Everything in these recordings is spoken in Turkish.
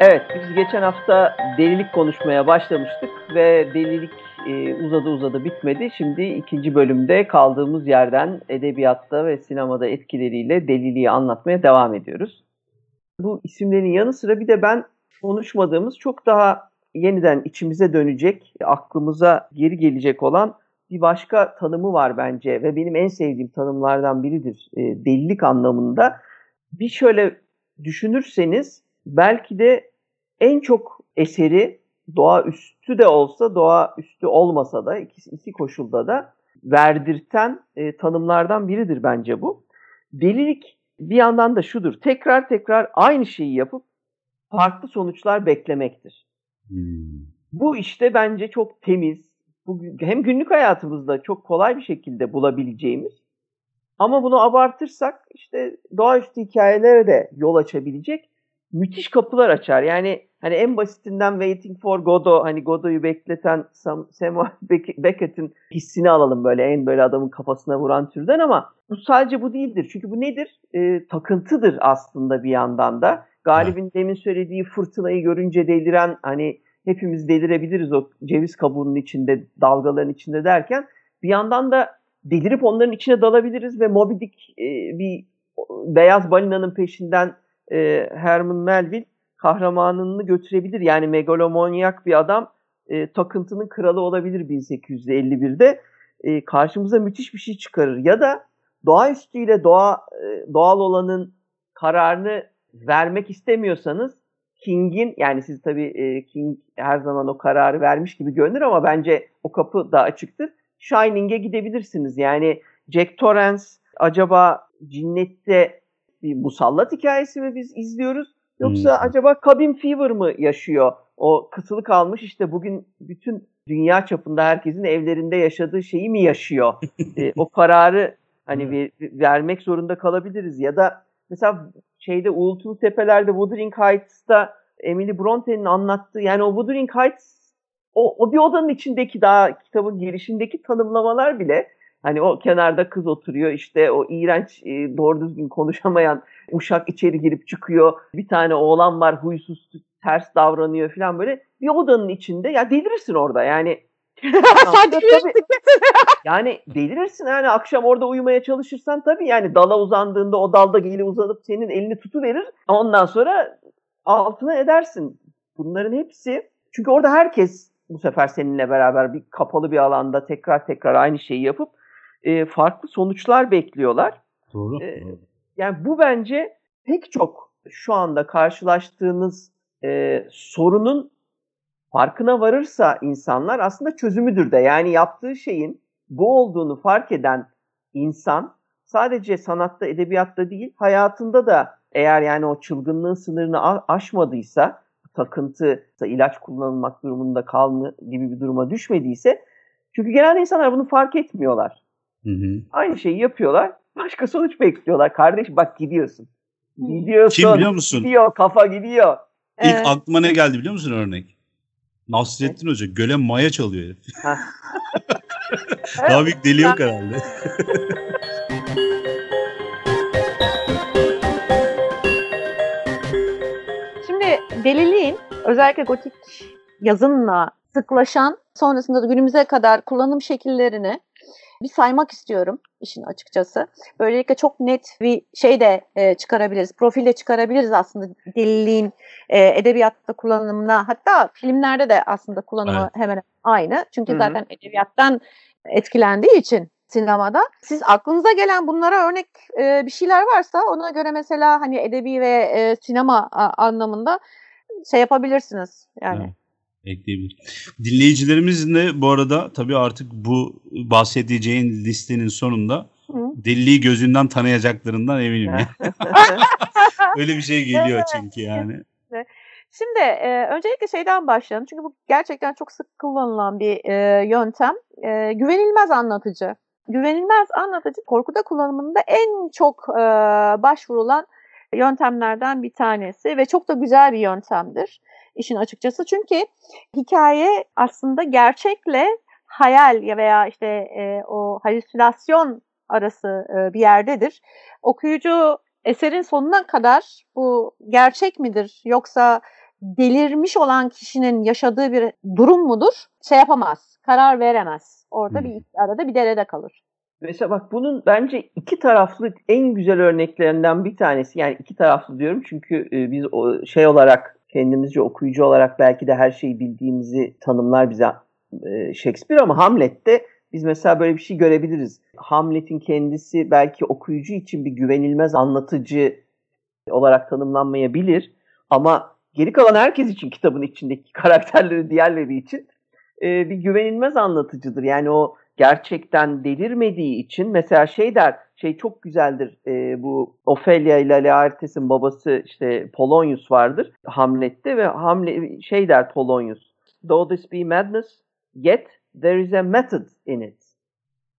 Evet, biz geçen hafta delilik konuşmaya başlamıştık ve delilik e, uzadı uzadı bitmedi. Şimdi ikinci bölümde kaldığımız yerden edebiyatta ve sinemada etkileriyle deliliği anlatmaya devam ediyoruz. Bu isimlerin yanı sıra bir de ben konuşmadığımız çok daha yeniden içimize dönecek, aklımıza geri gelecek olan bir başka tanımı var bence ve benim en sevdiğim tanımlardan biridir e, delilik anlamında. Bir şöyle düşünürseniz belki de en çok eseri doğaüstü de olsa, doğaüstü olmasa da iki, iki koşulda da verdirten e, tanımlardan biridir bence bu. Delilik bir yandan da şudur. Tekrar tekrar aynı şeyi yapıp farklı sonuçlar beklemektir. Hmm. Bu işte bence çok temiz, bu, hem günlük hayatımızda çok kolay bir şekilde bulabileceğimiz ama bunu abartırsak işte doğaüstü hikayelere de yol açabilecek müthiş kapılar açar. Yani hani en basitinden Waiting for Godot hani Godot'u bekleten Sam, Samuel Beckett'in hissini alalım böyle en böyle adamın kafasına vuran türden ama bu sadece bu değildir. Çünkü bu nedir? E, takıntıdır aslında bir yandan da. Galib'in demin söylediği fırtınayı görünce deliren hani hepimiz delirebiliriz o ceviz kabuğunun içinde, dalgaların içinde derken bir yandan da delirip onların içine dalabiliriz ve Moby Dick e, bir beyaz balinanın peşinden e, Herman Melville kahramanını götürebilir. Yani megalomanyak bir adam e, takıntının kralı olabilir 1851'de. E, karşımıza müthiş bir şey çıkarır. Ya da doğaüstüyle doğa, e, doğal olanın kararını vermek istemiyorsanız King'in yani siz tabii e, King her zaman o kararı vermiş gibi görünür ama bence o kapı da açıktır. Shining'e gidebilirsiniz. Yani Jack Torrance acaba cinnette bir musallat hikayesi mi biz izliyoruz? Yoksa hmm. acaba cabin fever mı yaşıyor? O kısılı kalmış işte bugün bütün dünya çapında herkesin evlerinde yaşadığı şeyi mi yaşıyor? e, o kararı hani ver, vermek zorunda kalabiliriz ya da mesela şeyde Uğultulu Tepeler'de Wuthering Heights'ta Emily Bronte'nin anlattığı yani o Wuthering Heights o, o bir odanın içindeki daha kitabın girişindeki tanımlamalar bile Hani o kenarda kız oturuyor işte o iğrenç e, doğru düzgün konuşamayan uşak içeri girip çıkıyor. Bir tane oğlan var huysuz ters davranıyor falan böyle. Bir odanın içinde ya delirirsin orada yani. yani delirirsin yani akşam orada uyumaya çalışırsan tabii yani dala uzandığında o dalda geli uzanıp senin elini tutuverir. Ondan sonra altına edersin. Bunların hepsi çünkü orada herkes bu sefer seninle beraber bir kapalı bir alanda tekrar tekrar aynı şeyi yapıp e, farklı sonuçlar bekliyorlar. Doğru. E, yani bu bence pek çok şu anda karşılaştığınız e, sorunun farkına varırsa insanlar aslında çözümüdür de. Yani yaptığı şeyin bu olduğunu fark eden insan sadece sanatta, edebiyatta değil, hayatında da eğer yani o çılgınlığın sınırını aşmadıysa, takıntı, ilaç kullanılmak durumunda kalma gibi bir duruma düşmediyse, çünkü genelde insanlar bunu fark etmiyorlar. Hı hı. Aynı şeyi yapıyorlar. Başka sonuç bekliyorlar. Kardeş bak gidiyorsun. Gidiyorsun. Kim biliyor musun? Gidiyor. Kafa gidiyor. İlk evet. aklıma ne geldi biliyor musun örnek? Nasrettin Hoca göle maya çalıyor herif. Daha büyük deli yok herhalde. Şimdi deliliğin özellikle gotik yazınla sıklaşan sonrasında da günümüze kadar kullanım şekillerini bir saymak istiyorum işin açıkçası. Böylelikle çok net bir şey de e, çıkarabiliriz, profil de çıkarabiliriz aslında deliliğin e, edebiyatta kullanımına. Hatta filmlerde de aslında kullanımı evet. hemen aynı. Çünkü Hı-hı. zaten edebiyattan etkilendiği için sinemada. Siz aklınıza gelen bunlara örnek e, bir şeyler varsa ona göre mesela hani edebi ve e, sinema a, anlamında şey yapabilirsiniz. Yani evet ekleyebilir. Dinleyicilerimizin de bu arada tabii artık bu bahsedeceğin listenin sonunda deliliği gözünden tanıyacaklarından eminim. Öyle bir şey geliyor çünkü yani. Şimdi e, öncelikle şeyden başlayalım. Çünkü bu gerçekten çok sık kullanılan bir e, yöntem. E, güvenilmez anlatıcı. Güvenilmez anlatıcı korkuda kullanımında en çok e, başvurulan yöntemlerden bir tanesi ve çok da güzel bir yöntemdir işin açıkçası. Çünkü hikaye aslında gerçekle hayal ya veya işte e, o halüsinasyon arası e, bir yerdedir. Okuyucu eserin sonuna kadar bu gerçek midir yoksa delirmiş olan kişinin yaşadığı bir durum mudur? Şey yapamaz, karar veremez. Orada Hmm. bir arada bir derede kalır. Mesela bak bunun bence iki taraflı en güzel örneklerinden bir tanesi. Yani iki taraflı diyorum çünkü e, biz o şey olarak kendimizce okuyucu olarak belki de her şeyi bildiğimizi tanımlar bize e, Shakespeare ama Hamlet'te biz mesela böyle bir şey görebiliriz. Hamlet'in kendisi belki okuyucu için bir güvenilmez anlatıcı olarak tanımlanmayabilir ama geri kalan herkes için kitabın içindeki karakterleri diğerleri için e, bir güvenilmez anlatıcıdır. Yani o gerçekten delirmediği için mesela şey der şey çok güzeldir e, bu Ophelia ile Laertes'in babası işte Polonius vardır Hamlet'te ve Hamlet şey der Polonius though this be madness yet there is a method in it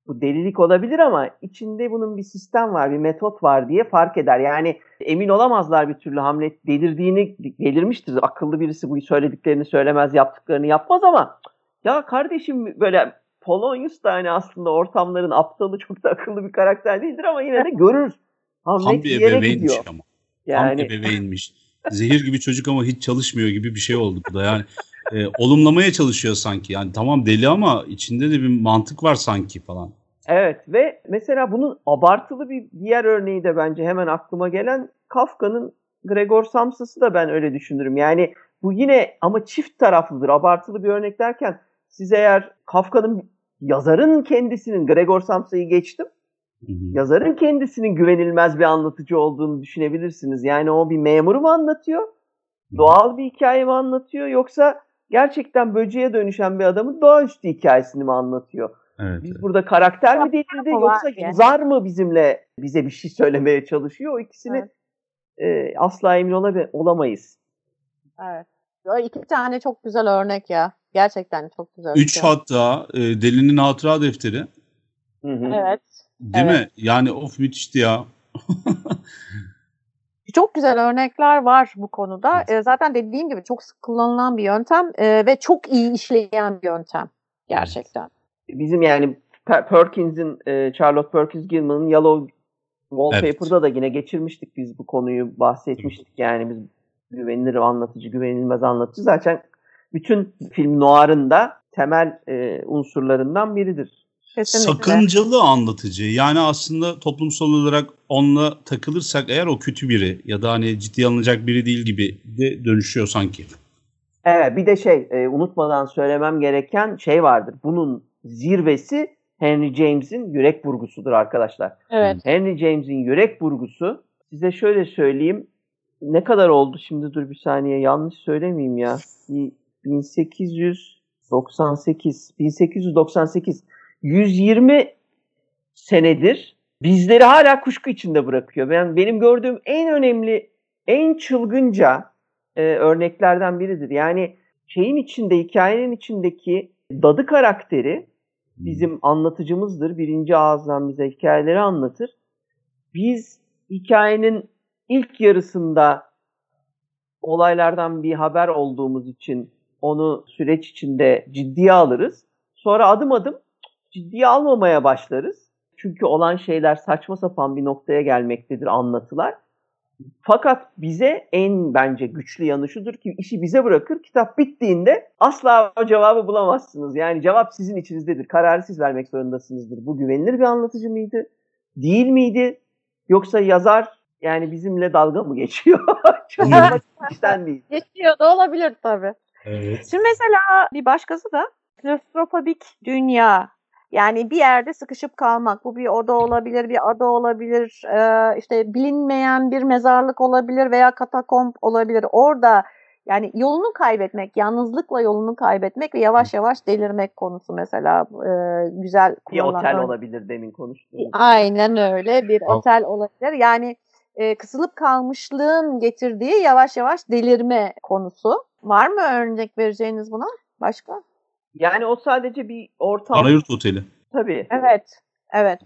bu delilik olabilir ama içinde bunun bir sistem var, bir metot var diye fark eder. Yani emin olamazlar bir türlü Hamlet delirdiğini, delirmiştir. Akıllı birisi bu söylediklerini söylemez, yaptıklarını yapmaz ama ya kardeşim böyle Polonius da hani aslında ortamların aptalı çok da akıllı bir karakter değildir ama yine de görür. Tam Hamlet bir bir ebeveynmiş ama. Tam Yani ebeveynmiş. Zehir gibi çocuk ama hiç çalışmıyor gibi bir şey oldu bu da. Yani e, olumlamaya çalışıyor sanki. Yani tamam deli ama içinde de bir mantık var sanki falan. Evet ve mesela bunun abartılı bir diğer örneği de bence hemen aklıma gelen Kafka'nın Gregor Samsa'sı da ben öyle düşünürüm. Yani bu yine ama çift taraflıdır. Abartılı bir örnek derken siz eğer Kafka'nın yazarın kendisinin Gregor Samsa'yı geçtim. Hı hı. Yazarın kendisinin güvenilmez bir anlatıcı olduğunu düşünebilirsiniz. Yani o bir memuru mu anlatıyor? Doğal bir hikaye mi anlatıyor? Yoksa gerçekten böceğe dönüşen bir adamın doğaüstü hikayesini mi anlatıyor? Evet. Biz burada karakter mi delirdi yoksa yazar mı bizimle bize bir şey söylemeye çalışıyor? O ikisini e, asla emin ola- olamayız. Evet. İki tane çok güzel örnek ya. Gerçekten çok güzel. Üç örnek. hatta e, Delinin Hatıra Defteri. Hı hı. Evet. Değil Evet. mi? Yani of müthişti ya. Çok güzel örnekler var bu konuda. E, zaten dediğim gibi çok sık kullanılan bir yöntem e, ve çok iyi işleyen bir yöntem. Gerçekten. Bizim yani Per- Perkins'in e, Charlotte Perkins Gilman'ın Yellow Wallpaper'da da yine geçirmiştik biz bu konuyu bahsetmiştik. Yani biz güvenilir anlatıcı, güvenilmez anlatıcı zaten bütün film noir'ın da temel e, unsurlarından biridir. Kesinlikle. Sakıncalı anlatıcı. Yani aslında toplumsal olarak onunla takılırsak eğer o kötü biri ya da hani ciddiye alınacak biri değil gibi de dönüşüyor sanki. Evet bir de şey e, unutmadan söylemem gereken şey vardır. Bunun zirvesi Henry James'in yürek burgusudur arkadaşlar. Evet. Henry James'in yürek burgusu size şöyle söyleyeyim. Ne kadar oldu şimdi dur bir saniye yanlış söylemeyeyim ya. Bir 1898 1898 120 senedir bizleri hala kuşku içinde bırakıyor. Ben benim gördüğüm en önemli en çılgınca e, örneklerden biridir. Yani şeyin içinde hikayenin içindeki dadı karakteri bizim anlatıcımızdır. Birinci ağızdan bize hikayeleri anlatır. Biz hikayenin ilk yarısında olaylardan bir haber olduğumuz için onu süreç içinde ciddiye alırız. Sonra adım adım ciddiye almamaya başlarız. Çünkü olan şeyler saçma sapan bir noktaya gelmektedir anlatılar. Fakat bize en bence güçlü yanı şudur ki işi bize bırakır. Kitap bittiğinde asla o cevabı bulamazsınız. Yani cevap sizin içinizdedir. Kararı siz vermek zorundasınızdır. Bu güvenilir bir anlatıcı mıydı? Değil miydi? Yoksa yazar yani bizimle dalga mı geçiyor? Çok işten değil. Geçiyor da olabilir tabii. Evet. Şimdi mesela bir başkası da klostrofobik dünya. Yani bir yerde sıkışıp kalmak. Bu bir oda olabilir, bir ada olabilir, e, işte bilinmeyen bir mezarlık olabilir veya katakomb olabilir. Orada yani yolunu kaybetmek, yalnızlıkla yolunu kaybetmek ve yavaş yavaş delirmek konusu mesela e, güzel Bir kullanılan otel örnek. olabilir demin konuştuğumuz. Aynen öyle bir otel olabilir. Yani e, kısılıp kalmışlığın getirdiği yavaş yavaş delirme konusu. Var mı örnek vereceğiniz buna? Başka? Yani o sadece bir ortam. Arayurt Oteli. Tabii. Evet. Evet.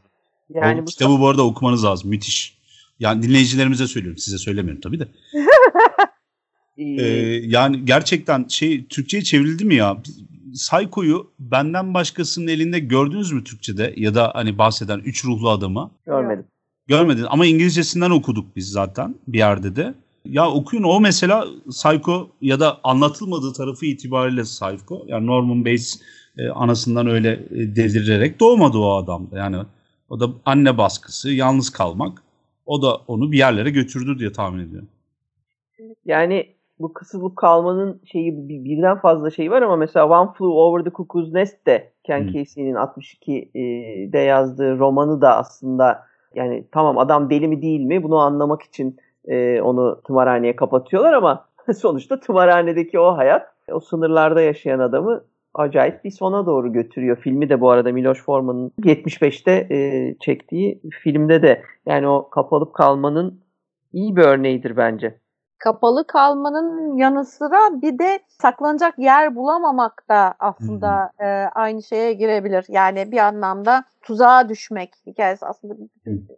Yani o bu kitabı bu arada okumanız lazım. Müthiş. Yani dinleyicilerimize söylüyorum. Size söylemiyorum tabii de. Ee, yani gerçekten şey Türkçe'ye çevrildi mi ya? Sayko'yu benden başkasının elinde gördünüz mü Türkçe'de? Ya da hani bahseden üç ruhlu adamı. görmedim. Görmedin ama İngilizcesinden okuduk biz zaten bir yerde de. Ya okuyun o mesela Psycho ya da anlatılmadığı tarafı itibariyle Psycho. Yani Norman Bates e, anasından öyle e, delirerek doğmadı o adam. Yani o da anne baskısı, yalnız kalmak. O da onu bir yerlere götürdü diye tahmin ediyorum. Yani bu kısılıp kalmanın şeyi bir- birden fazla şey var ama mesela One Flew Over the Cuckoo's Nest de Ken Hı. Casey'nin 62'de yazdığı romanı da aslında yani tamam adam deli mi değil mi bunu anlamak için e, onu tımarhaneye kapatıyorlar ama sonuçta tımarhanedeki o hayat o sınırlarda yaşayan adamı acayip bir sona doğru götürüyor. Filmi de bu arada Miloš Forman'ın 75'te e, çektiği filmde de yani o kapalıp kalmanın iyi bir örneğidir bence. Kapalı kalmanın yanı sıra bir de saklanacak yer bulamamak da aslında e, aynı şeye girebilir. Yani bir anlamda tuzağa düşmek hikayesi aslında.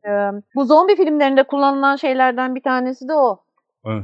E, bu zombi filmlerinde kullanılan şeylerden bir tanesi de o. Evet.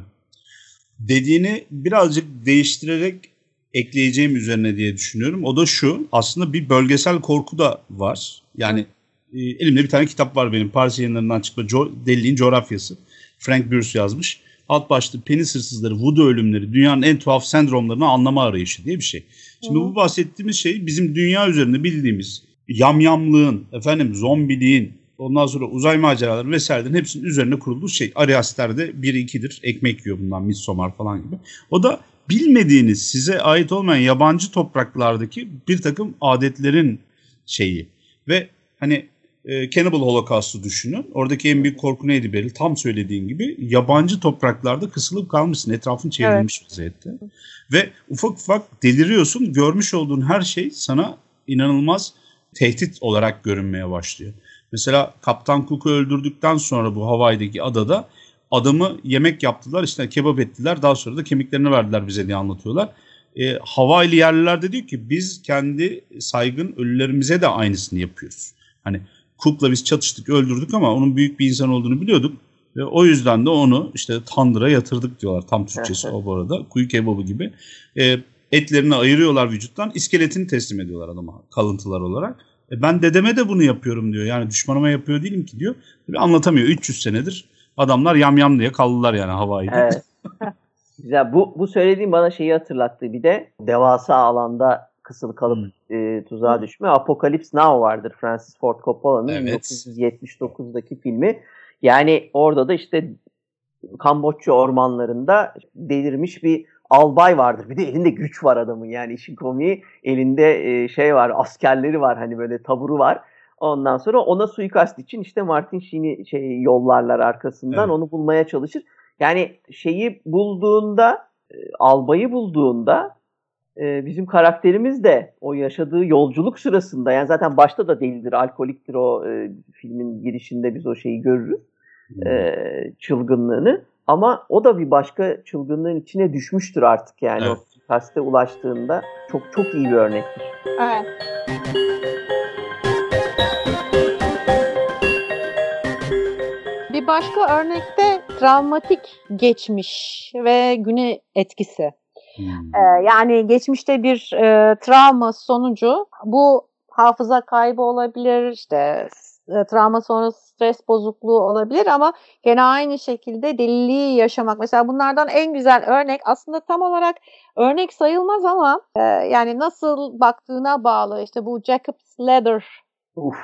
Dediğini birazcık değiştirerek ekleyeceğim üzerine diye düşünüyorum. O da şu. Aslında bir bölgesel korku da var. Yani e, elimde bir tane kitap var benim. Paris yayınlarından çıkma. Co- Deliliğin coğrafyası. Frank Bruce yazmış. Alt başlığı penis hırsızları, voodoo ölümleri, dünyanın en tuhaf sendromlarını anlama arayışı diye bir şey. Şimdi Hı bu bahsettiğimiz şey bizim dünya üzerinde bildiğimiz yamyamlığın, efendim zombiliğin, ondan sonra uzay maceraları vesairelerin hepsinin üzerine kurulduğu şey. Ari Aster'de 1-2'dir. Ekmek yiyor bundan Midsommar falan gibi. O da bilmediğiniz, size ait olmayan yabancı topraklardaki bir takım adetlerin şeyi. Ve hani e, Cannibal Holocaust'u düşünün. Oradaki en büyük korku neydi Beril? Tam söylediğin gibi yabancı topraklarda kısılıp kalmışsın. Etrafın çevrilmiş vaziyette. Ve ufak ufak deliriyorsun. Görmüş olduğun her şey sana inanılmaz tehdit olarak görünmeye başlıyor. Mesela Kaptan Cook'u öldürdükten sonra bu Hawaii'deki adada adamı yemek yaptılar. işte kebap ettiler. Daha sonra da kemiklerini verdiler bize diye anlatıyorlar. E, Hawaii'li yerliler de diyor ki biz kendi saygın ölülerimize de aynısını yapıyoruz. Hani Cook'la biz çatıştık, öldürdük ama onun büyük bir insan olduğunu biliyorduk. Ve o yüzden de onu işte tandıra yatırdık diyorlar. Tam Türkçesi o bu arada. Kuyu kebabı gibi. E, etlerini ayırıyorlar vücuttan. iskeletini teslim ediyorlar adama kalıntılar olarak. E, ben dedeme de bunu yapıyorum diyor. Yani düşmanıma yapıyor değilim ki diyor. Böyle anlatamıyor. 300 senedir adamlar yam yam diye kaldılar yani Hawaii'de. Evet. Güzel. Bu, bu söylediğim bana şeyi hatırlattı. Bir de devasa alanda kısılı kalıp e, tuzağa düşme. Apocalypse Now vardır Francis Ford Coppola'nın Evet. 1979'daki filmi. Yani orada da işte Kamboçya ormanlarında delirmiş bir albay vardır. Bir de elinde güç var adamın yani işin komiği. Elinde e, şey var askerleri var hani böyle taburu var. Ondan sonra ona suikast için işte Martin Sheen'i şey yollarlar arkasından Evet. onu bulmaya çalışır. Yani şeyi bulduğunda, e, albayı bulduğunda e, bizim karakterimiz de o yaşadığı yolculuk sırasında yani zaten başta da delidir, alkoliktir o e, filmin girişinde biz o şeyi görürüz. E, çılgınlığını. Ama o da bir başka çılgınlığın içine düşmüştür artık yani Evet. o suikaste ulaştığında çok çok iyi bir örnektir. Evet. Bir başka örnekte travmatik geçmiş ve güne etkisi. Ee, yani geçmişte bir e, travma sonucu bu hafıza kaybı olabilir, işte e, travma sonrası stres bozukluğu olabilir ama gene aynı şekilde deliliği yaşamak. Mesela bunlardan en güzel örnek aslında tam olarak örnek sayılmaz ama e, yani nasıl baktığına bağlı. İşte bu Jacob's Ladder Uf,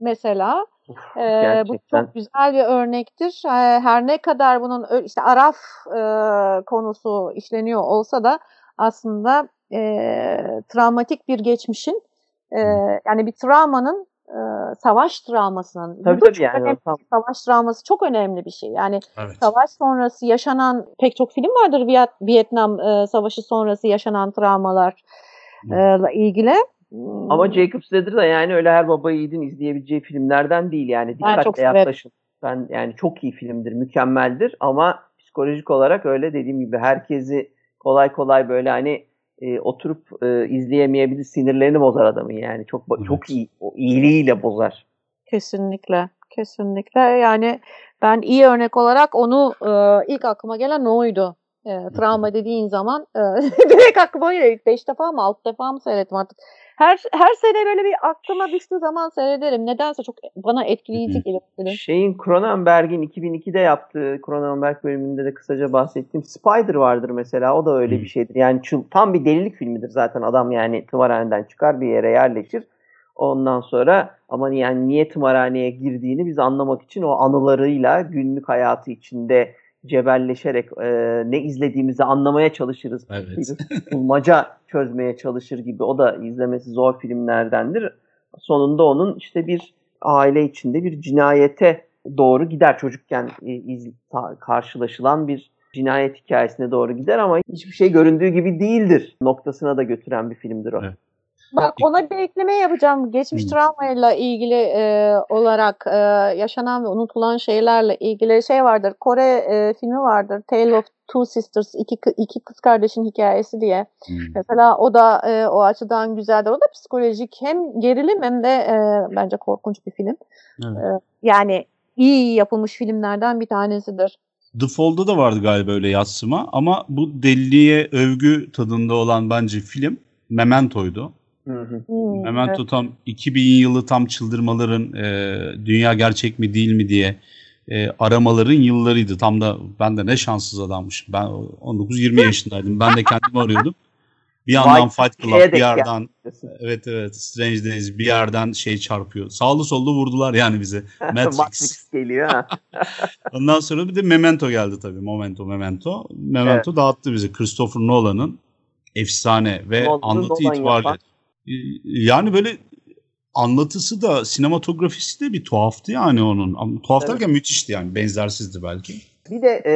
mesela. uf, Ee, bu çok güzel bir örnektir. Ee, her ne kadar bunun işte araf e, konusu işleniyor olsa da aslında e, travmatik bir geçmişin e, yani bir travmanın e, savaş travmasının Tabii tabii çok yani. önemli. Tam, Savaş travması çok önemli bir şey. Yani Evet. savaş sonrası yaşanan pek çok film vardır Vietnam e, Savaşı sonrası yaşanan travmalar Hı. e, ile ilgili. Hmm, ama Jacob's Ladder da yani öyle her baba yiğidin izleyebileceği filmlerden değil yani. Dikkatle yaklaşın. Ben yani çok iyi filmdir, mükemmeldir ama psikolojik olarak öyle dediğim gibi herkesi kolay kolay böyle hani e, oturup e, izleyemeyebilir, sinirlerini bozar adamın yani. Çok Evet. çok iyi, o iyiliğiyle bozar. Kesinlikle. Kesinlikle. Yani ben iyi örnek olarak onu e, ilk aklıma gelen oydu. E, travma dediğin zaman e, direkt aklıma geliyor. Beş defa mı altı defa mı seyrettim artık. Her her sene böyle bir aklıma düştüğü zaman seyrederim. Nedense çok bana etkileyici geliyor. Şeyin Cronenberg'in 2002'de yaptığı Cronenberg bölümünde de kısaca bahsettiğim Spider vardır mesela. O da öyle bir şeydir. Yani çıl- tam bir delilik filmidir zaten. Adam yani tımarhaneden çıkar bir yere yerleşir. Ondan sonra ama yani niye tımarhaneye girdiğini biz anlamak için o anılarıyla günlük hayatı içinde cebelleşerek e, ne izlediğimizi anlamaya çalışırız. Evet. Bulmaca çözmeye çalışır gibi. O da izlemesi zor filmlerdendir. Sonunda onun işte bir aile içinde bir cinayete doğru gider. Çocukken e, iz- ta- karşılaşılan bir cinayet hikayesine doğru gider ama hiçbir şey göründüğü gibi değildir noktasına da götüren bir filmdir o. Evet. Bak ona bir ekleme yapacağım. Geçmiş Hı. travmayla ilgili e, olarak e, yaşanan ve unutulan şeylerle ilgili şey vardır. Kore e, filmi vardır. Tale of Two Sisters, iki, iki kız kardeşin hikayesi diye. Hmm. Mesela o da e, o açıdan güzeldir. O da psikolojik hem gerilim hem de e, bence korkunç bir film. Evet. E, yani iyi yapılmış filmlerden bir tanesidir. The Fall'da da vardı galiba öyle yatsıma ama bu deliliğe övgü tadında olan bence film Memento'ydu. Hı hı. Hmm, Memento tam 2000 yılı tam çıldırmaların e, dünya gerçek mi değil mi diye e, aramaların yıllarıydı. Tam da ben de ne şanssız adammışım. Ben 19-20 yaşındaydım. Ben de kendimi arıyordum. Bir yandan Fight Club, bir yerden evet evet Strange Days, bir yerden şey çarpıyor. Sağlı sollu vurdular yani bize. Matrix. Matrix geliyor ha. Ondan sonra bir de Memento geldi tabii. Momento, Memento. Memento dağıttı bizi. Christopher Nolan'ın efsane ve Nolan'ı anlatı Nolan itibariyle. yapan. Ee, Yani böyle anlatısı da sinematografisi de bir tuhaftı yani onun. Ama tuhaf Evet. derken müthişti yani. Benzersizdi belki. Bir de e,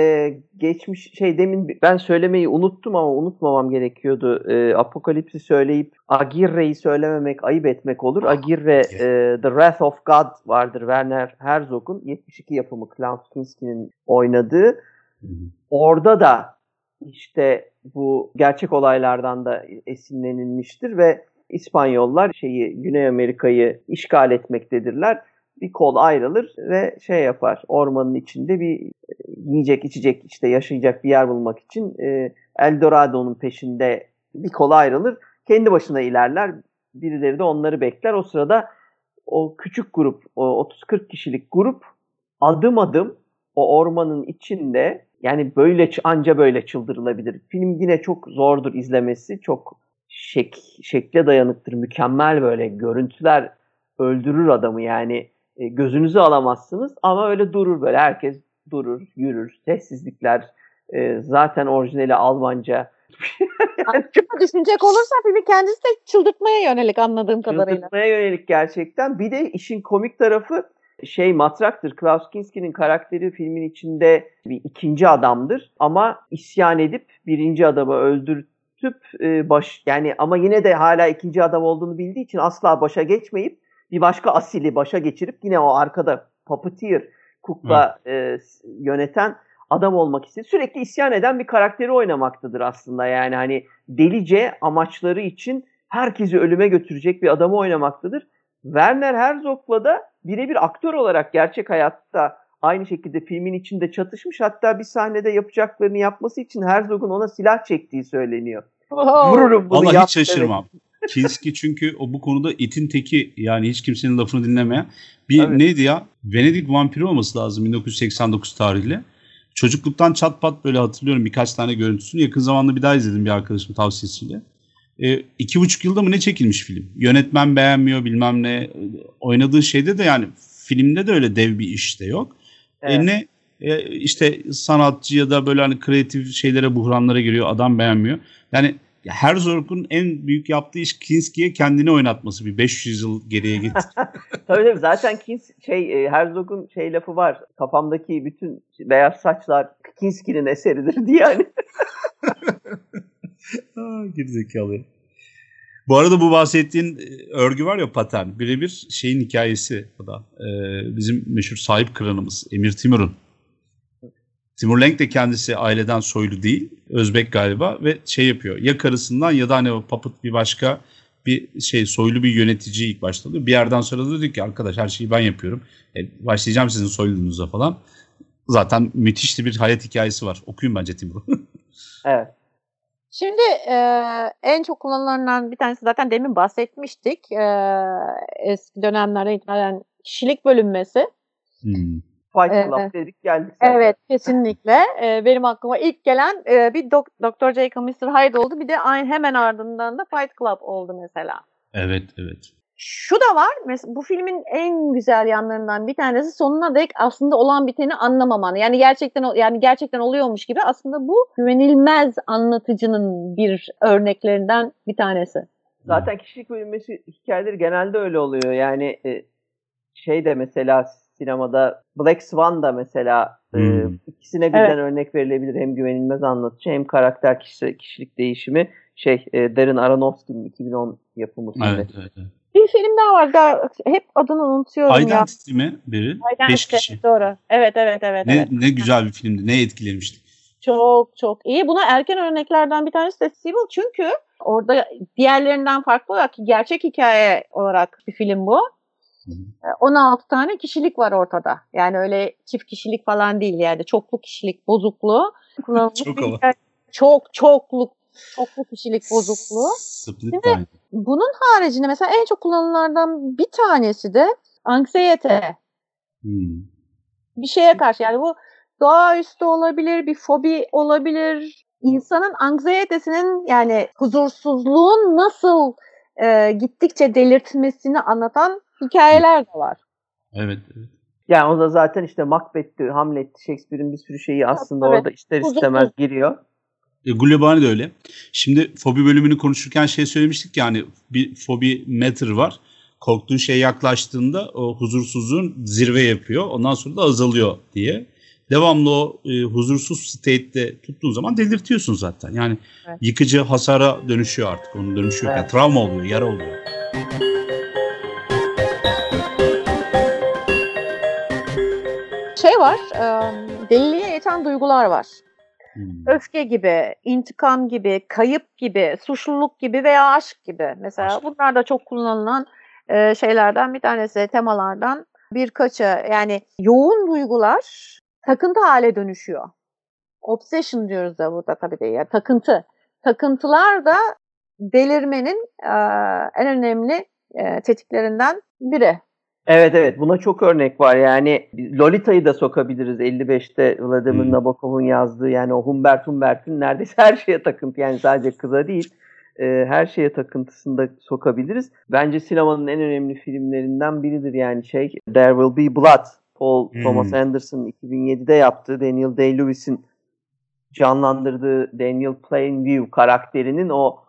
geçmiş şey demin ben söylemeyi unuttum ama unutmamam gerekiyordu. E, Apokalipsi söyleyip Agirre'yi söylememek ayıp etmek olur. Agirre e, The Wrath of God vardır Werner Herzog'un 72 yapımı Klaus Kinski'nin oynadığı. Hı hı. Orada da işte bu gerçek olaylardan da esinlenilmiştir ve İspanyollar şeyi Güney Amerika'yı işgal etmektedirler. Bir kol ayrılır ve şey yapar. Ormanın içinde bir e, yiyecek, içecek, işte yaşayacak bir yer bulmak için e, El Dorado'nun peşinde bir kol ayrılır. Kendi başına ilerler. Birileri de onları bekler. O sırada o küçük grup, o 30-40 kişilik grup adım adım o ormanın içinde yani böyle anca böyle çıldırılabilir. Film yine çok zordur izlemesi. Çok şek, şekle dayanıktır. Mükemmel böyle görüntüler öldürür adamı yani. E, gözünüzü alamazsınız ama öyle durur böyle. Herkes durur, yürür. Sessizlikler. E, zaten orijinali Almanca. yani çok Düşünecek olursa filmi kendisi de çıldırtmaya yönelik anladığım kadarıyla. Çıldırtmaya yönelik gerçekten. Bir de işin komik tarafı şey matraktır. Klaus Kinski'nin karakteri filmin içinde bir ikinci adamdır. Ama isyan edip birinci adamı öldürtüp e, baş yani ama yine de hala ikinci adam olduğunu bildiği için asla başa geçmeyip bir başka asili başa geçirip yine o arkada puppeteer kukla e, yöneten adam olmak istedi. Sürekli isyan eden bir karakteri oynamaktadır aslında. Yani hani delice amaçları için herkesi ölüme götürecek bir adamı oynamaktadır. Werner Herzog'la da birebir aktör olarak gerçek hayatta aynı şekilde filmin içinde çatışmış. Hatta bir sahnede yapacaklarını yapması için Herzog'un ona silah çektiği söyleniyor. Vururum bunu Vallahi yap hiç şaşırmam. Kinski çünkü o bu konuda itin teki yani hiç kimsenin lafını dinlemeyen. Bir Tabii. neydi ya? Venedik vampiri olması lazım 1989 tarihli. Çocukluktan çat pat böyle hatırlıyorum birkaç tane görüntüsünü. Yakın zamanda bir daha izledim bir arkadaşımın tavsiyesiyle. E, iki buçuk yılda mı ne çekilmiş film? Yönetmen beğenmiyor bilmem ne. Oynadığı şeyde de yani filmde de öyle dev bir iş de yok. Evet. E ne e, işte sanatçı ya da böyle hani kreatif şeylere buhranlara giriyor adam beğenmiyor. Yani Herzog'un en büyük yaptığı iş Kinski'ye kendini oynatması bir 500 yıl geriye git. Tabii tabii zaten Kins şey e, Herzog'un şey lafı var. Kafamdaki bütün beyaz saçlar Kinski'nin eseridir diye hani. Aa, Gerizekalı. Bu arada bu bahsettiğin e, örgü var ya patern. Birebir şeyin hikayesi o da. Ee, bizim meşhur sahip klanımız Emir Timur'un. Timur Lenk de kendisi aileden soylu değil. Özbek galiba ve şey yapıyor. Ya karısından ya da hani o papıt bir başka bir şey soylu bir yönetici ilk başta oluyor. Bir yerden sonra da diyor ki arkadaş her şeyi ben yapıyorum. E, başlayacağım sizin soyluluğunuza falan. Zaten müthişli bir hayat hikayesi var. Okuyun bence Timur'u. Evet. Şimdi e, en çok kullanılanlardan bir tanesi zaten demin bahsetmiştik. E, eski dönemlerde itibaren kişilik bölünmesi. Hmm. Fight Evet. Club dedik geldik. zaten. Evet kesinlikle. E, benim aklıma ilk gelen e, bir dok Dr. Jekyll Mr. Hyde oldu. Bir de aynı hemen ardından da Fight Club oldu mesela. Evet evet. Şu da var. Mesela bu filmin en güzel yanlarından bir tanesi sonuna dek aslında olan biteni anlamaman. Yani gerçekten yani gerçekten oluyormuş gibi aslında bu güvenilmez anlatıcının bir örneklerinden bir tanesi. Zaten kişilik bölünmesi hikayeleri genelde öyle oluyor. Yani e, şey de mesela sinemada Black Swan da mesela e, Hmm. ikisine birden Evet. örnek verilebilir. Hem güvenilmez anlatıcı hem karakter kişi, kişilik değişimi. Şey e, Darren Aronofsky'nin 2010 yapımı filmi. Evet, evet, evet. Bir film daha var. Daha, hep adını unutuyorum ya. Identity mi biri? Identity, Beş kişi. Doğru. Evet evet evet. Ne, evet. ne güzel bir filmdi. Ne etkilemişti. Çok çok iyi. Buna erken örneklerden bir tanesi de Civil çünkü orada diğerlerinden farklı olarak ki gerçek hikaye olarak bir film bu. Hı hı. E, 16 tane kişilik var ortada. Yani öyle çift kişilik falan değil yani çoklu kişilik bozukluğu. Çok ama. Çok çokluk çoklu kişilik bozukluğu. Split Mind. Bunun haricinde mesela en çok kullanılanlardan bir tanesi de anksiyete. Hmm. bir şeye karşı yani bu doğaüstü olabilir, bir fobi olabilir. İnsanın anksiyetesinin yani huzursuzluğun nasıl e, gittikçe delirtmesini anlatan hikayeler de var. Evet, evet. Yani o da zaten işte Macbeth'ti, Hamlet'ti, Shakespeare'in bir sürü şeyi aslında tabii. orada ister istemez giriyor. E, Gulyabani de öyle. Şimdi fobi bölümünü konuşurken şey söylemiştik yani bir fobi meter var. Korktuğun şeye yaklaştığında o huzursuzluğun zirve yapıyor. Ondan sonra da azalıyor diye. Devamlı o e, huzursuz state'de tuttuğun zaman delirtiyorsun zaten. Yani Evet. yıkıcı hasara dönüşüyor artık. Onun dönüşüyor. Yani Evet. travma oluyor, yara oluyor. Var, e, deliliğe iten duygular var. Hmm. Öfke gibi, intikam gibi, kayıp gibi, suçluluk gibi veya aşk gibi. Mesela Aşk. bunlar da çok kullanılan e, şeylerden bir tanesi, temalardan birkaçı. Yani yoğun duygular takıntı hale dönüşüyor. Obsession diyoruz da burada tabii de ya takıntı. Takıntılar da delirmenin e, en önemli e, tetiklerinden biri. Evet evet buna çok örnek var yani Lolita'yı da sokabiliriz 55'te Vladimir Hmm. Nabokov'un yazdığı yani o Humbert Humbert'in neredeyse her şeye takıntı yani sadece kıza değil e, her şeye takıntısını da sokabiliriz. Bence sinemanın en önemli filmlerinden biridir yani şey There Will Be Blood Paul Hmm. Thomas Anderson'ın 2007'de yaptığı Daniel Day-Lewis'in canlandırdığı Daniel Plainview karakterinin o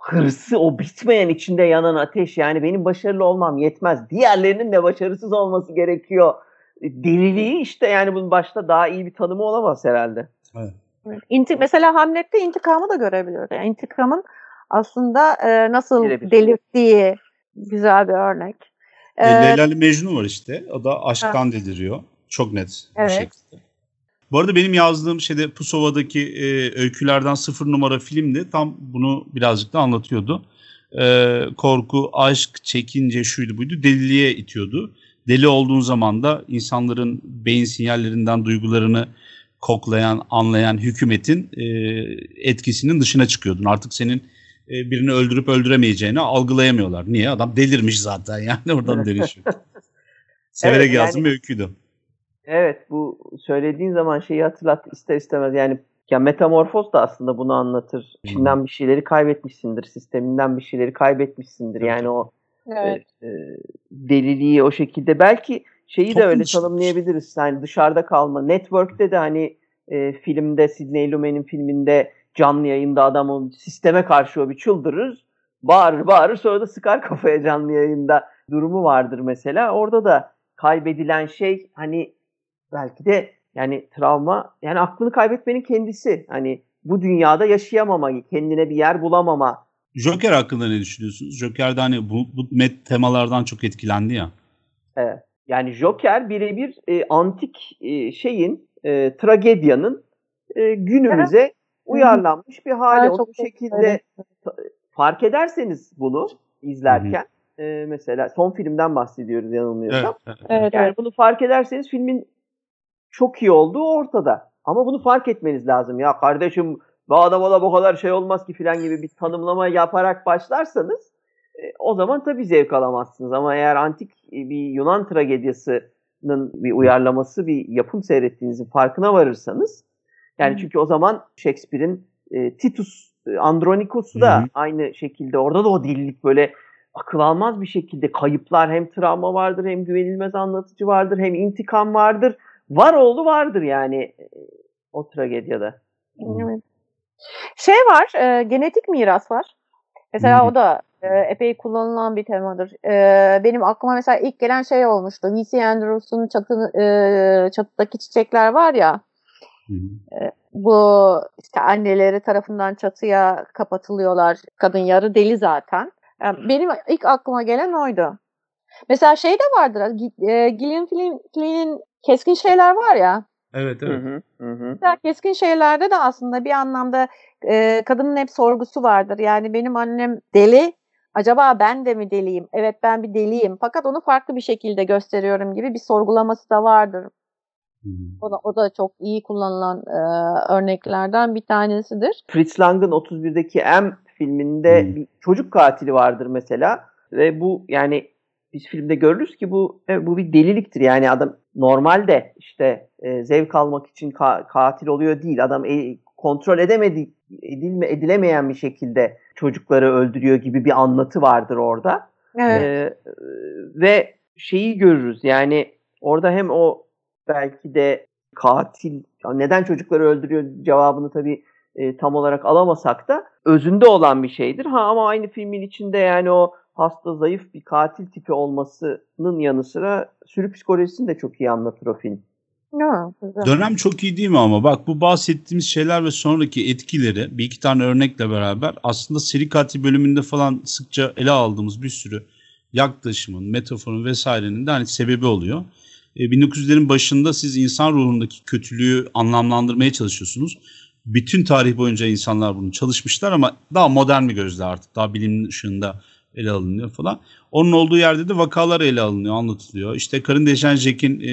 hırsı, o bitmeyen içinde yanan ateş. Yani benim başarılı olmam yetmez. Diğerlerinin de başarısız olması gerekiyor. Deliliği işte yani bunun başta daha iyi bir tanımı olamaz herhalde. Evet. İnti mesela Hamlet'te intikamı da görebiliyoruz. Yani intikamın aslında e, nasıl Birebir. delirttiği güzel bir örnek. Ee, Leyla ile Mecnun var işte. O da aşktan deliriyor. Çok net bir Evet. şekilde. Bu arada benim yazdığım şeyde Pusova'daki e, öykülerden sıfır numara filmdi. Tam bunu birazcık da anlatıyordu. E, korku, aşk, çekince şuydu buydu. Deliliğe itiyordu. Deli olduğun zaman da insanların beyin sinyallerinden duygularını koklayan, anlayan hükümetin e, etkisinin dışına çıkıyordun. Artık senin e, birini öldürüp öldüremeyeceğini algılayamıyorlar. Niye? Adam delirmiş zaten yani oradan dönüşüyor. Severek Evet, yazdım yani- bir öyküydü. Evet bu söylediğin zaman şeyi hatırlat ister istemez yani ya metamorfoz da aslında bunu anlatır. İçinden bir şeyleri kaybetmişsindir, sisteminden bir şeyleri kaybetmişsindir. Yani o evet. e, e, deliliği o şekilde belki şeyi de öyle tanımlayabiliriz. Yani dışarıda kalma. Network'te de hani e, filmde Sidney Lumet'in filminde canlı yayında adam o sisteme karşı o bir çıldırır. Bağırır bağırır sonra da sıkar kafaya canlı yayında durumu vardır mesela. Orada da kaybedilen şey hani belki de yani travma yani aklını kaybetmenin kendisi. Hani bu dünyada yaşayamama, kendine bir yer bulamama Joker hakkında ne düşünüyorsunuz? Joker'de hani bu, bu met temalardan çok etkilendi ya. Evet. Yani Joker birebir e, antik e, şeyin, e, tragedyanın e, günümüze evet. uyarlanmış bir hali. Evet, o şekilde fark ederseniz bunu izlerken e, mesela son filmden bahsediyoruz yanılmıyorsam. Evet, evet. yani evet. bunu fark ederseniz filmin çok iyi olduğu ortada. Ama bunu fark etmeniz lazım. Ya kardeşim bu adama da bu kadar şey olmaz ki filan gibi bir tanımlama yaparak başlarsanız e, o zaman tabii zevk alamazsınız. Ama eğer antik bir Yunan tragedyasının bir uyarlaması, bir yapım seyrettiğinizin farkına varırsanız yani çünkü o zaman Shakespeare'in e, Titus e, Andronikos'u da Hı-hı. aynı şekilde orada da o dillik böyle akıl almaz bir şekilde kayıplar hem travma vardır hem güvenilmez anlatıcı vardır hem intikam vardır. Var oğlu vardır yani e, o tragedyada. Evet. Şey var, e, genetik miras var. Mesela hmm. o da e, epey kullanılan bir temadır. E, benim aklıma mesela ilk gelen şey olmuştu. V.C. Andrews'un çatı, e, çatıdaki çiçekler var ya. Hmm. E, bu işte anneleri tarafından çatıya kapatılıyorlar. Kadın yarı deli zaten. Yani e, benim ilk aklıma gelen oydu. Mesela şey de vardır. E, Gillian Flynn'in keskin şeyler var ya. Evet evet. Hı hı, hı. Keskin şeylerde de aslında bir anlamda e, kadının hep sorgusu vardır. Yani benim annem deli. Acaba ben de mi deliyim? Evet ben bir deliyim. Fakat onu farklı bir şekilde gösteriyorum gibi bir sorgulaması da vardır. O da, o da çok iyi kullanılan e, örneklerden bir tanesidir. Fritz Lang'ın 31'deki M filminde hmm. bir çocuk katili vardır mesela ve bu yani biz filmde görürüz ki bu evet, bu bir deliliktir. Yani adam normalde işte e, zevk almak için ka- katil oluyor değil. Adam e, kontrol edemedi edilme edilemeyen bir şekilde çocukları öldürüyor gibi bir anlatı vardır orada. Evet. E, ve şeyi görürüz. Yani orada hem o belki de katil neden çocukları öldürüyor cevabını tabii e, tam olarak alamasak da özünde olan bir şeydir. Ha ama aynı filmin içinde yani o hasta, zayıf bir katil tipi olmasının yanı sıra sürü psikolojisini de çok iyi anlatır o film. Ya, Dönem çok iyi değil mi ama bak bu bahsettiğimiz şeyler ve sonraki etkileri bir iki tane örnekle beraber aslında seri katil bölümünde falan sıkça ele aldığımız bir sürü yaklaşımın, metaforun vesairenin de hani sebebi oluyor. E, 1900'lerin başında siz insan ruhundaki kötülüğü anlamlandırmaya çalışıyorsunuz. Bütün tarih boyunca insanlar bunu çalışmışlar ama daha modern bir gözle artık daha bilimin ışığında ele alınıyor falan. Onun olduğu yerde de vakalar ele alınıyor, anlatılıyor. İşte karın değişen Jack'in e,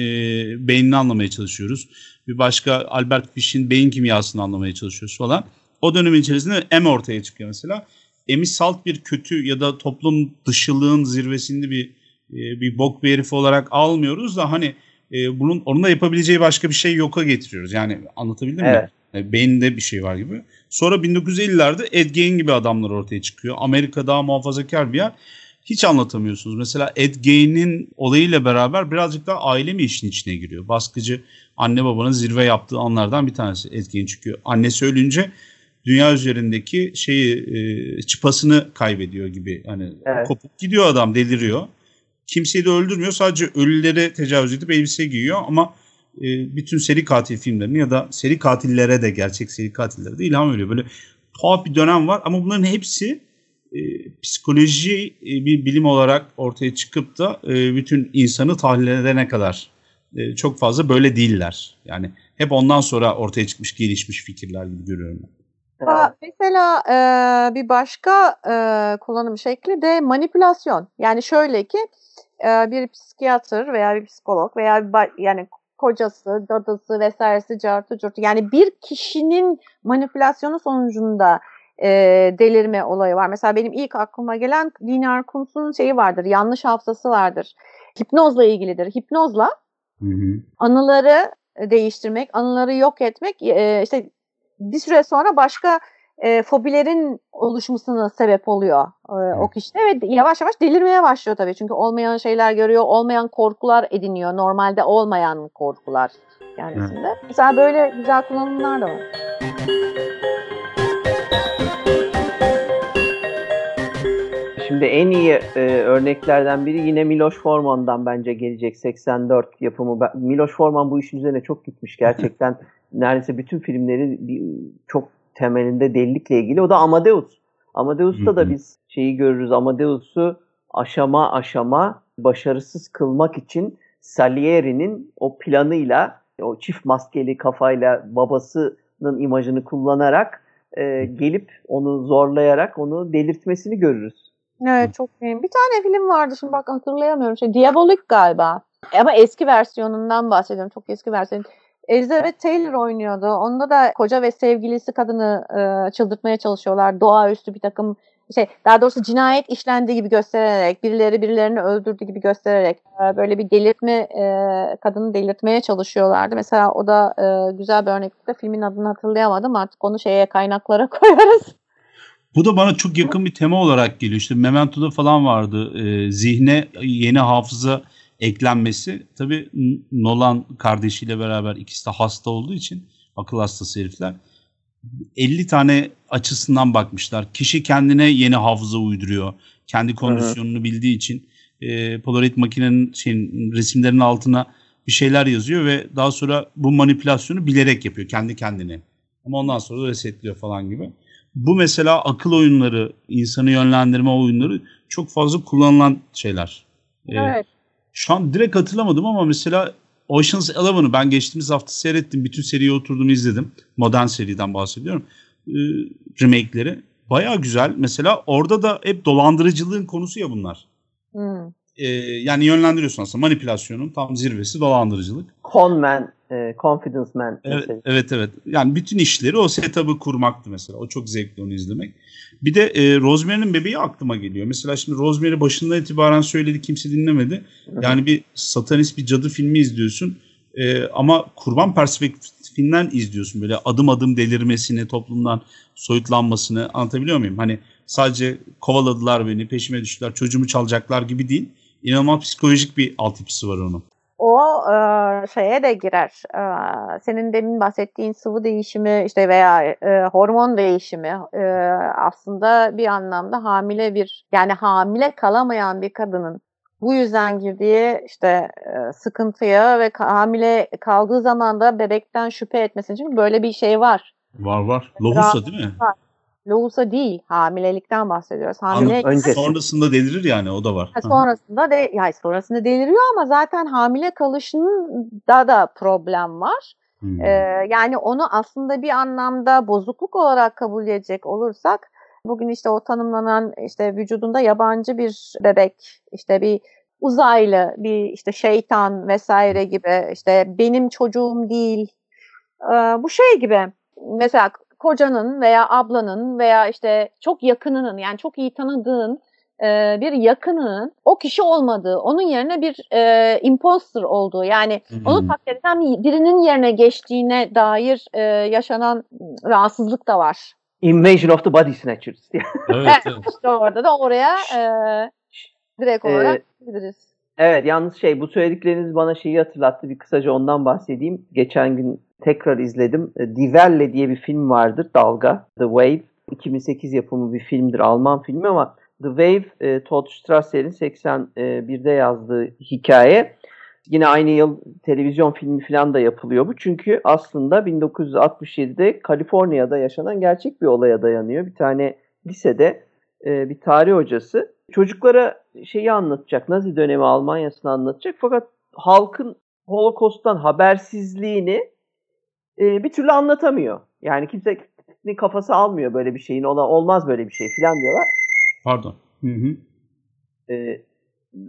beynini anlamaya çalışıyoruz. Bir başka Albert Fish'in beyin kimyasını anlamaya çalışıyoruz falan. O dönemin içerisinde M ortaya çıkıyor mesela. M'i salt bir kötü ya da toplum dışılığın zirvesinde bir e, bir bok bir herif olarak almıyoruz da hani e, bunun onun da yapabileceği başka bir şey yoka getiriyoruz. Yani anlatabildim evet. mi? Yani beyinde bir şey var gibi. Sonra 1950'lerde Ed Gein gibi adamlar ortaya çıkıyor. Amerika daha muhafazakar bir yer. Hiç anlatamıyorsunuz. Mesela Ed Gein'in olayıyla beraber birazcık daha aile mi işin içine giriyor? Baskıcı anne babanın zirve yaptığı anlardan bir tanesi Ed Gein. Çünkü annesi ölünce dünya üzerindeki şeyi e, çıpasını kaybediyor gibi. Hani evet. kopup gidiyor adam deliriyor. Kimseyi de öldürmüyor. Sadece ölülere tecavüz edip elbise giyiyor ama e, bütün seri katil filmlerini ya da seri katillere de gerçek seri katillere de ilham veriyor. Böyle tuhaf bir dönem var ama bunların hepsi e, psikoloji e, bir bilim olarak ortaya çıkıp da e, bütün insanı tahlil edene kadar e, çok fazla böyle değiller. Yani hep ondan sonra ortaya çıkmış gelişmiş fikirler gibi görüyorum. Ha, mesela e, bir başka e, kullanım şekli de manipülasyon. Yani şöyle ki e, bir psikiyatr veya bir psikolog veya bir, yani kocası, dadısı vesairesi cartı curtu. Yani bir kişinin manipülasyonu sonucunda e, delirme olayı var. Mesela benim ilk aklıma gelen Linear Kuntz'un şeyi vardır, yanlış hafızası vardır. Hipnozla ilgilidir. Hipnozla hı hı. anıları değiştirmek, anıları yok etmek, e, işte bir süre sonra başka e, fobilerin oluşmasına sebep oluyor e, o kişide ve yavaş yavaş delirmeye başlıyor tabii. Çünkü olmayan şeyler görüyor, olmayan korkular ediniyor. Normalde olmayan korkular kendisinde. Evet. Mesela böyle güzel kullanımlar da var. Şimdi en iyi e, örneklerden biri yine Miloš Forman'dan bence gelecek 84 yapımı. Miloš Forman bu işin üzerine çok gitmiş gerçekten. neredeyse bütün filmleri bir, çok temelinde delilikle ilgili. O da Amadeus. Amadeus'ta da biz şeyi görürüz. Amadeus'u aşama aşama başarısız kılmak için Salieri'nin o planıyla o çift maskeli kafayla babasının imajını kullanarak e, gelip onu zorlayarak onu delirtmesini görürüz. Evet çok iyi. Bir tane film vardı şimdi bak hatırlayamıyorum. Şey, Diabolik galiba. Ama eski versiyonundan bahsediyorum. Çok eski versiyon. Elizabeth Taylor oynuyordu. Onda da koca ve sevgilisi kadını e, çıldırtmaya çalışıyorlar. Doğaüstü bir takım şey daha doğrusu cinayet işlendiği gibi göstererek, birileri birilerini öldürdüğü gibi göstererek e, böyle bir delirtme e, kadını delirtmeye çalışıyorlardı. Mesela o da e, güzel bir örnekti. Filmin adını hatırlayamadım. Artık onu şeye kaynaklara koyarız. Bu da bana çok yakın bir tema olarak geliyor. İşte Memento'da falan vardı. Ee, zihne yeni hafıza eklenmesi. Tabii N- Nolan kardeşiyle beraber ikisi de hasta olduğu için akıl hastası herifler. 50 tane açısından bakmışlar. Kişi kendine yeni hafıza uyduruyor. Kendi kondisyonunu bildiği için e, Polaroid makinenin şeyin, resimlerin altına bir şeyler yazıyor ve daha sonra bu manipülasyonu bilerek yapıyor kendi kendine. Ama ondan sonra da resetliyor falan gibi. Bu mesela akıl oyunları, insanı yönlendirme oyunları çok fazla kullanılan şeyler. Ee, Evet. Şu an direkt hatırlamadım ama mesela Ocean's Eleven'ı ben geçtiğimiz hafta seyrettim. Bütün seriyi oturdum izledim. Modern seriden bahsediyorum. Ee, remake'leri. Baya güzel. Mesela orada da hep dolandırıcılığın konusu ya bunlar. Hmm. Ee, yani yönlendiriyorsun aslında manipülasyonun tam zirvesi dolandırıcılık. Con Man, e, Confidence Man. Evet, mesela. evet evet. Yani bütün işleri o setup'ı kurmaktı mesela. O çok zevkli onu izlemek. Bir de e, Rosemary'nin bebeği aklıma geliyor. Mesela şimdi Rosemary başından itibaren söyledi kimse dinlemedi. Yani bir satanist bir cadı filmi izliyorsun. E, ama kurban perspektifinden izliyorsun. Böyle adım adım delirmesini, toplumdan soyutlanmasını anlatabiliyor muyum? Hani sadece kovaladılar beni, peşime düştüler, çocuğumu çalacaklar gibi değil. İnanılmaz psikolojik bir altyapısı var onun. O e, şeye de girer. E, senin demin bahsettiğin sıvı değişimi işte veya e, hormon değişimi e, aslında bir anlamda hamile bir yani hamile kalamayan bir kadının bu yüzden girdiği işte e, sıkıntıya ve hamile kaldığı zaman da bebekten şüphe etmesi için böyle bir şey var. Var var. Lohusa değil mi? Lohusa değil, hamilelikten bahsediyoruz. Hamile Öncesi. Sonrasında delirir yani o da var. Ha, sonrasında de yani sonrasında deliriyor ama zaten hamile kalışının da da problem var. Hmm. Ee, yani onu aslında bir anlamda bozukluk olarak kabul edecek olursak bugün işte o tanımlanan işte vücudunda yabancı bir bebek işte bir uzaylı bir işte şeytan vesaire gibi işte benim çocuğum değil Ee, bu şey gibi mesela kocanın veya ablanın veya işte çok yakınının yani çok iyi tanıdığın e, bir yakınının o kişi olmadığı, onun yerine bir e, imposter olduğu yani Hmm. onu taklit eden birinin yerine geçtiğine dair e, yaşanan rahatsızlık da var. Invasion of the Body Snatchers. diye. Evet, evet. İşte orada da oraya e, direkt Ee, olarak gideriz. Evet yalnız şey bu söyledikleriniz bana şeyi hatırlattı. Bir kısaca ondan bahsedeyim. Geçen gün tekrar izledim. E, Die diye bir film vardır. Dalga. The Wave. 2008 yapımı bir filmdir. Alman filmi ama The Wave e, Todd Strasser'in 81'de yazdığı hikaye. Yine aynı yıl televizyon filmi falan da yapılıyor bu. Çünkü aslında 1967'de Kaliforniya'da yaşanan gerçek bir olaya dayanıyor. Bir tane lisede e, bir tarih hocası çocuklara şeyi anlatacak. Nazi dönemi Almanya'sını anlatacak. Fakat halkın Holocaust'tan habersizliğini e, bir türlü anlatamıyor. Yani kimsenin kafası almıyor böyle bir şeyin. Ola, olmaz böyle bir şey falan diyorlar. Pardon. Hı hı. E,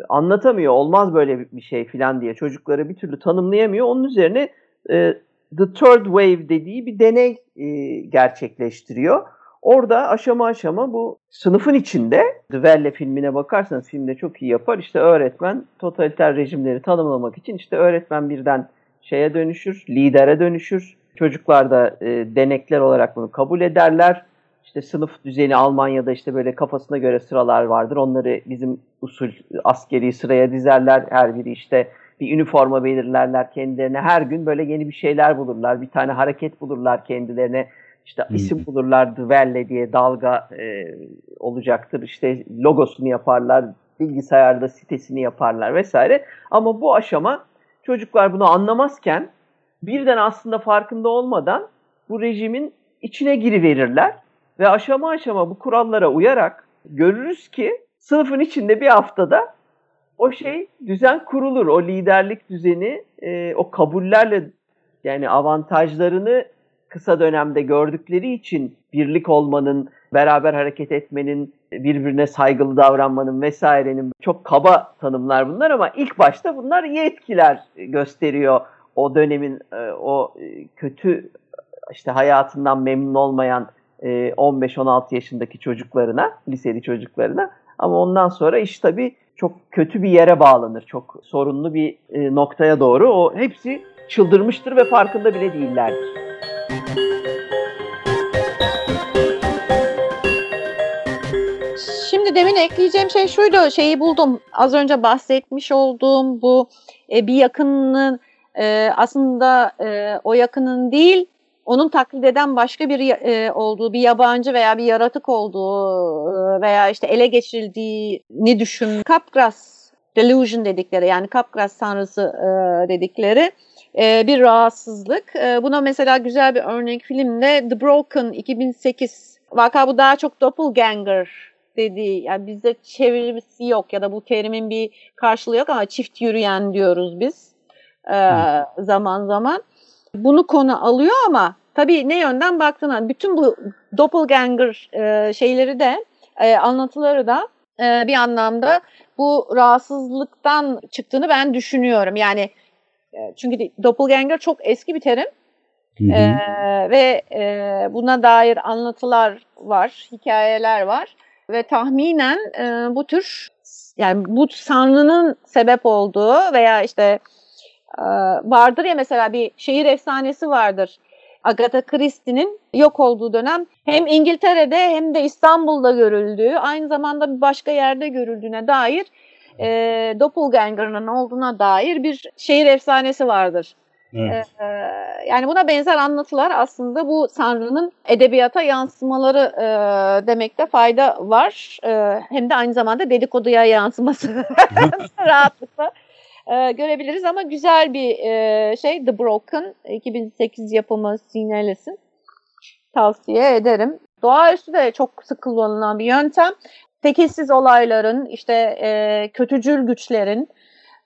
anlatamıyor. Olmaz böyle bir şey falan diye. Çocukları bir türlü tanımlayamıyor. Onun üzerine e, The Third Wave dediği bir deney e, gerçekleştiriyor. Orada aşama aşama bu sınıfın içinde The Welle filmine bakarsanız filmde çok iyi yapar. İşte öğretmen totaliter rejimleri tanımlamak için işte öğretmen birden şeye dönüşür, lidere dönüşür. Çocuklar da e, denekler olarak bunu kabul ederler. İşte sınıf düzeni Almanya'da işte böyle kafasına göre sıralar vardır. Onları bizim usul askeri sıraya dizerler. Her biri işte bir üniforma belirlerler kendilerine. Her gün böyle yeni bir şeyler bulurlar. Bir tane hareket bulurlar kendilerine. İşte Hmm. isim bulurlar. Dwelle diye dalga e, olacaktır. İşte logosunu yaparlar. Bilgisayarda sitesini yaparlar vesaire. Ama bu aşama çocuklar bunu anlamazken birden aslında farkında olmadan bu rejimin içine giriverirler ve aşama aşama bu kurallara uyarak görürüz ki sınıfın içinde bir haftada o şey düzen kurulur. O liderlik düzeni e, o kabullerle yani avantajlarını kısa dönemde gördükleri için birlik olmanın, beraber hareket etmenin, birbirine saygılı davranmanın vesairenin çok kaba tanımlar bunlar ama ilk başta bunlar iyi etkiler gösteriyor o dönemin e, o e, kötü işte hayatından memnun olmayan 15-16 yaşındaki çocuklarına, liseli çocuklarına ama ondan sonra iş tabii çok kötü bir yere bağlanır. Çok sorunlu bir noktaya doğru. O hepsi çıldırmıştır ve farkında bile değillerdir. Şimdi demin ekleyeceğim şey şuydu. Şeyi buldum. Az önce bahsetmiş olduğum bu e, bir yakının e, aslında e, o yakının değil onun taklit eden başka bir e, olduğu, bir yabancı veya bir yaratık olduğu e, veya işte ele geçirildiğini düşün. Capgras delusion dedikleri yani Capgras tanrısı e, dedikleri e, bir rahatsızlık. E, buna mesela güzel bir örnek filmde The Broken 2008. Vaka bu daha çok doppelganger dediği yani bizde çevirisi yok ya da bu terimin bir karşılığı yok ama çift yürüyen diyoruz biz e, zaman zaman. Bunu konu alıyor ama tabii ne yönden baktığına bütün bu doppelganger e, şeyleri de e, anlatıları da e, bir anlamda bu rahatsızlıktan çıktığını ben düşünüyorum. Yani e, çünkü doppelganger çok eski bir terim. Ee, ve e, buna dair anlatılar var, hikayeler var ve tahminen e, bu tür yani bu sanrının sebep olduğu veya işte vardır ya mesela bir şehir efsanesi vardır. Agatha Christie'nin yok olduğu dönem hem İngiltere'de hem de İstanbul'da görüldüğü, aynı zamanda bir başka yerde görüldüğüne dair e, doppelganger'ın olduğuna dair bir şehir efsanesi vardır. Evet. Ee, yani buna benzer anlatılar aslında bu Sanrı'nın edebiyata yansımaları e, demekte fayda var. E, hem de aynı zamanda dedikoduya yansıması rahatlıkla e, görebiliriz ama güzel bir e, şey The Broken 2008 yapımı Sineles'in tavsiye ederim. Doğaüstü de çok sık kullanılan bir yöntem. Tekilsiz olayların, işte e, kötücül güçlerin,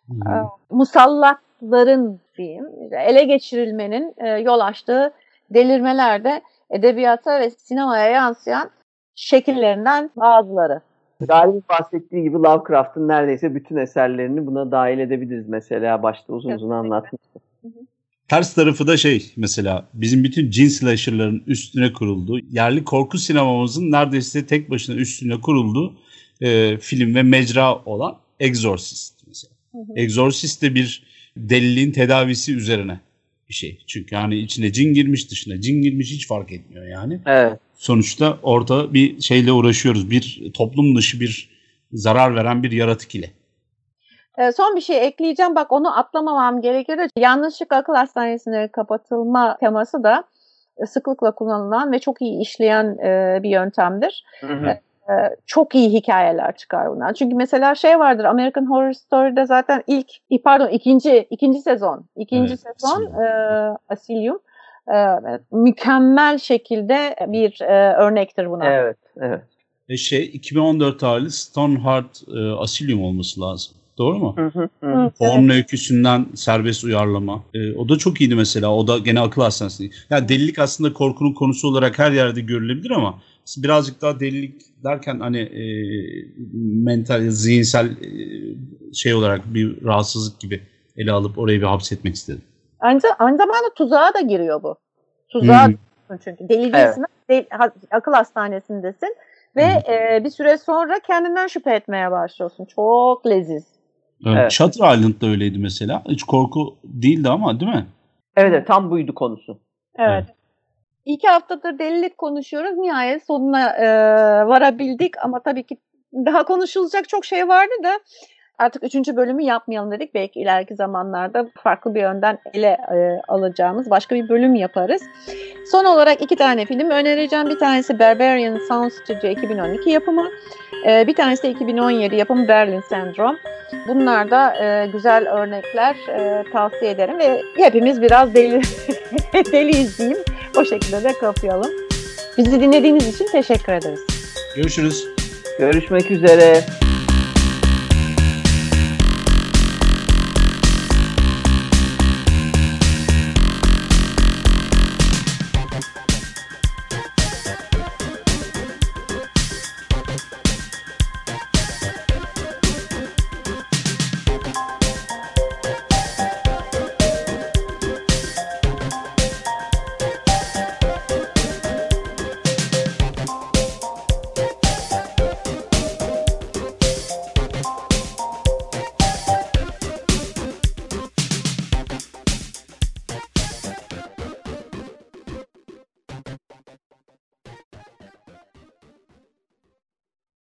hmm. e, musallatların diyeyim, ele geçirilmenin e, yol açtığı delirmelerde edebiyata ve sinemaya yansıyan şekillerinden bazıları. Galip bahsettiği gibi Lovecraft'ın neredeyse bütün eserlerini buna dahil edebiliriz mesela başta uzun uzun anlatmıştı. Ters tarafı da şey mesela bizim bütün cin slasher'ların üstüne kurulduğu, yerli korku sinemamızın neredeyse tek başına üstüne kurulduğu e, film ve mecra olan Exorcist mesela. Hı hı. Exorcist de bir deliliğin tedavisi üzerine bir şey. Çünkü hani içine cin girmiş dışına cin girmiş hiç fark etmiyor yani. Evet. Sonuçta orada bir şeyle uğraşıyoruz. Bir toplum dışı bir zarar veren bir yaratık ile. Ee, son bir şey ekleyeceğim. Bak onu atlamamam gerekir. Yanlışlıkla akıl hastanesine kapatılma teması da sıklıkla kullanılan ve çok iyi işleyen e, bir yöntemdir. Hı hı. E, çok iyi hikayeler çıkar bundan. Çünkü mesela şey vardır American Horror Story'de zaten ilk pardon ikinci ikinci sezon ikinci evet, sezon e, Asylum e, mükemmel şekilde bir e, örnektir buna. Evet, evet. E şey 2014 tarihli Stoneheart e, Asylum olması lazım. Doğru mu? Hı hı, hı. Onun evet. öyküsünden serbest uyarlama. E, o da çok iyiydi mesela. O da gene akıl hastanesi. Yani delilik aslında korkunun konusu olarak her yerde görülebilir ama birazcık daha delilik derken hani e, mental, zihinsel e, şey olarak bir rahatsızlık gibi ele alıp orayı bir hapsetmek istedim. Aynı, aynı zamanda tuzağa da giriyor bu. Tuzağa hmm. çünkü deli değilsin, evet. del, akıl hastanesindesin ve hmm. e, bir süre sonra kendinden şüphe etmeye başlıyorsun. Çok leziz. Evet. evet. Shutter Island da öyleydi mesela. Hiç korku değildi ama değil mi? Evet, evet tam buydu konusu. Evet. evet. İki haftadır delilik konuşuyoruz. Nihayet sonuna e, varabildik ama tabii ki daha konuşulacak çok şey vardı da artık üçüncü bölümü yapmayalım dedik. Belki ileriki zamanlarda farklı bir yönden ele e, alacağımız başka bir bölüm yaparız. Son olarak iki tane film önereceğim. Bir tanesi Barbarian Sound Studio 2012 yapımı. E, bir tanesi de 2017 yapımı Berlin Syndrome. Bunlar da e, güzel örnekler e, tavsiye ederim ve hepimiz biraz deli deliyiz diyeyim. O şekilde de kapayalım. Bizi dinlediğiniz için teşekkür ederiz. Görüşürüz. Görüşmek üzere.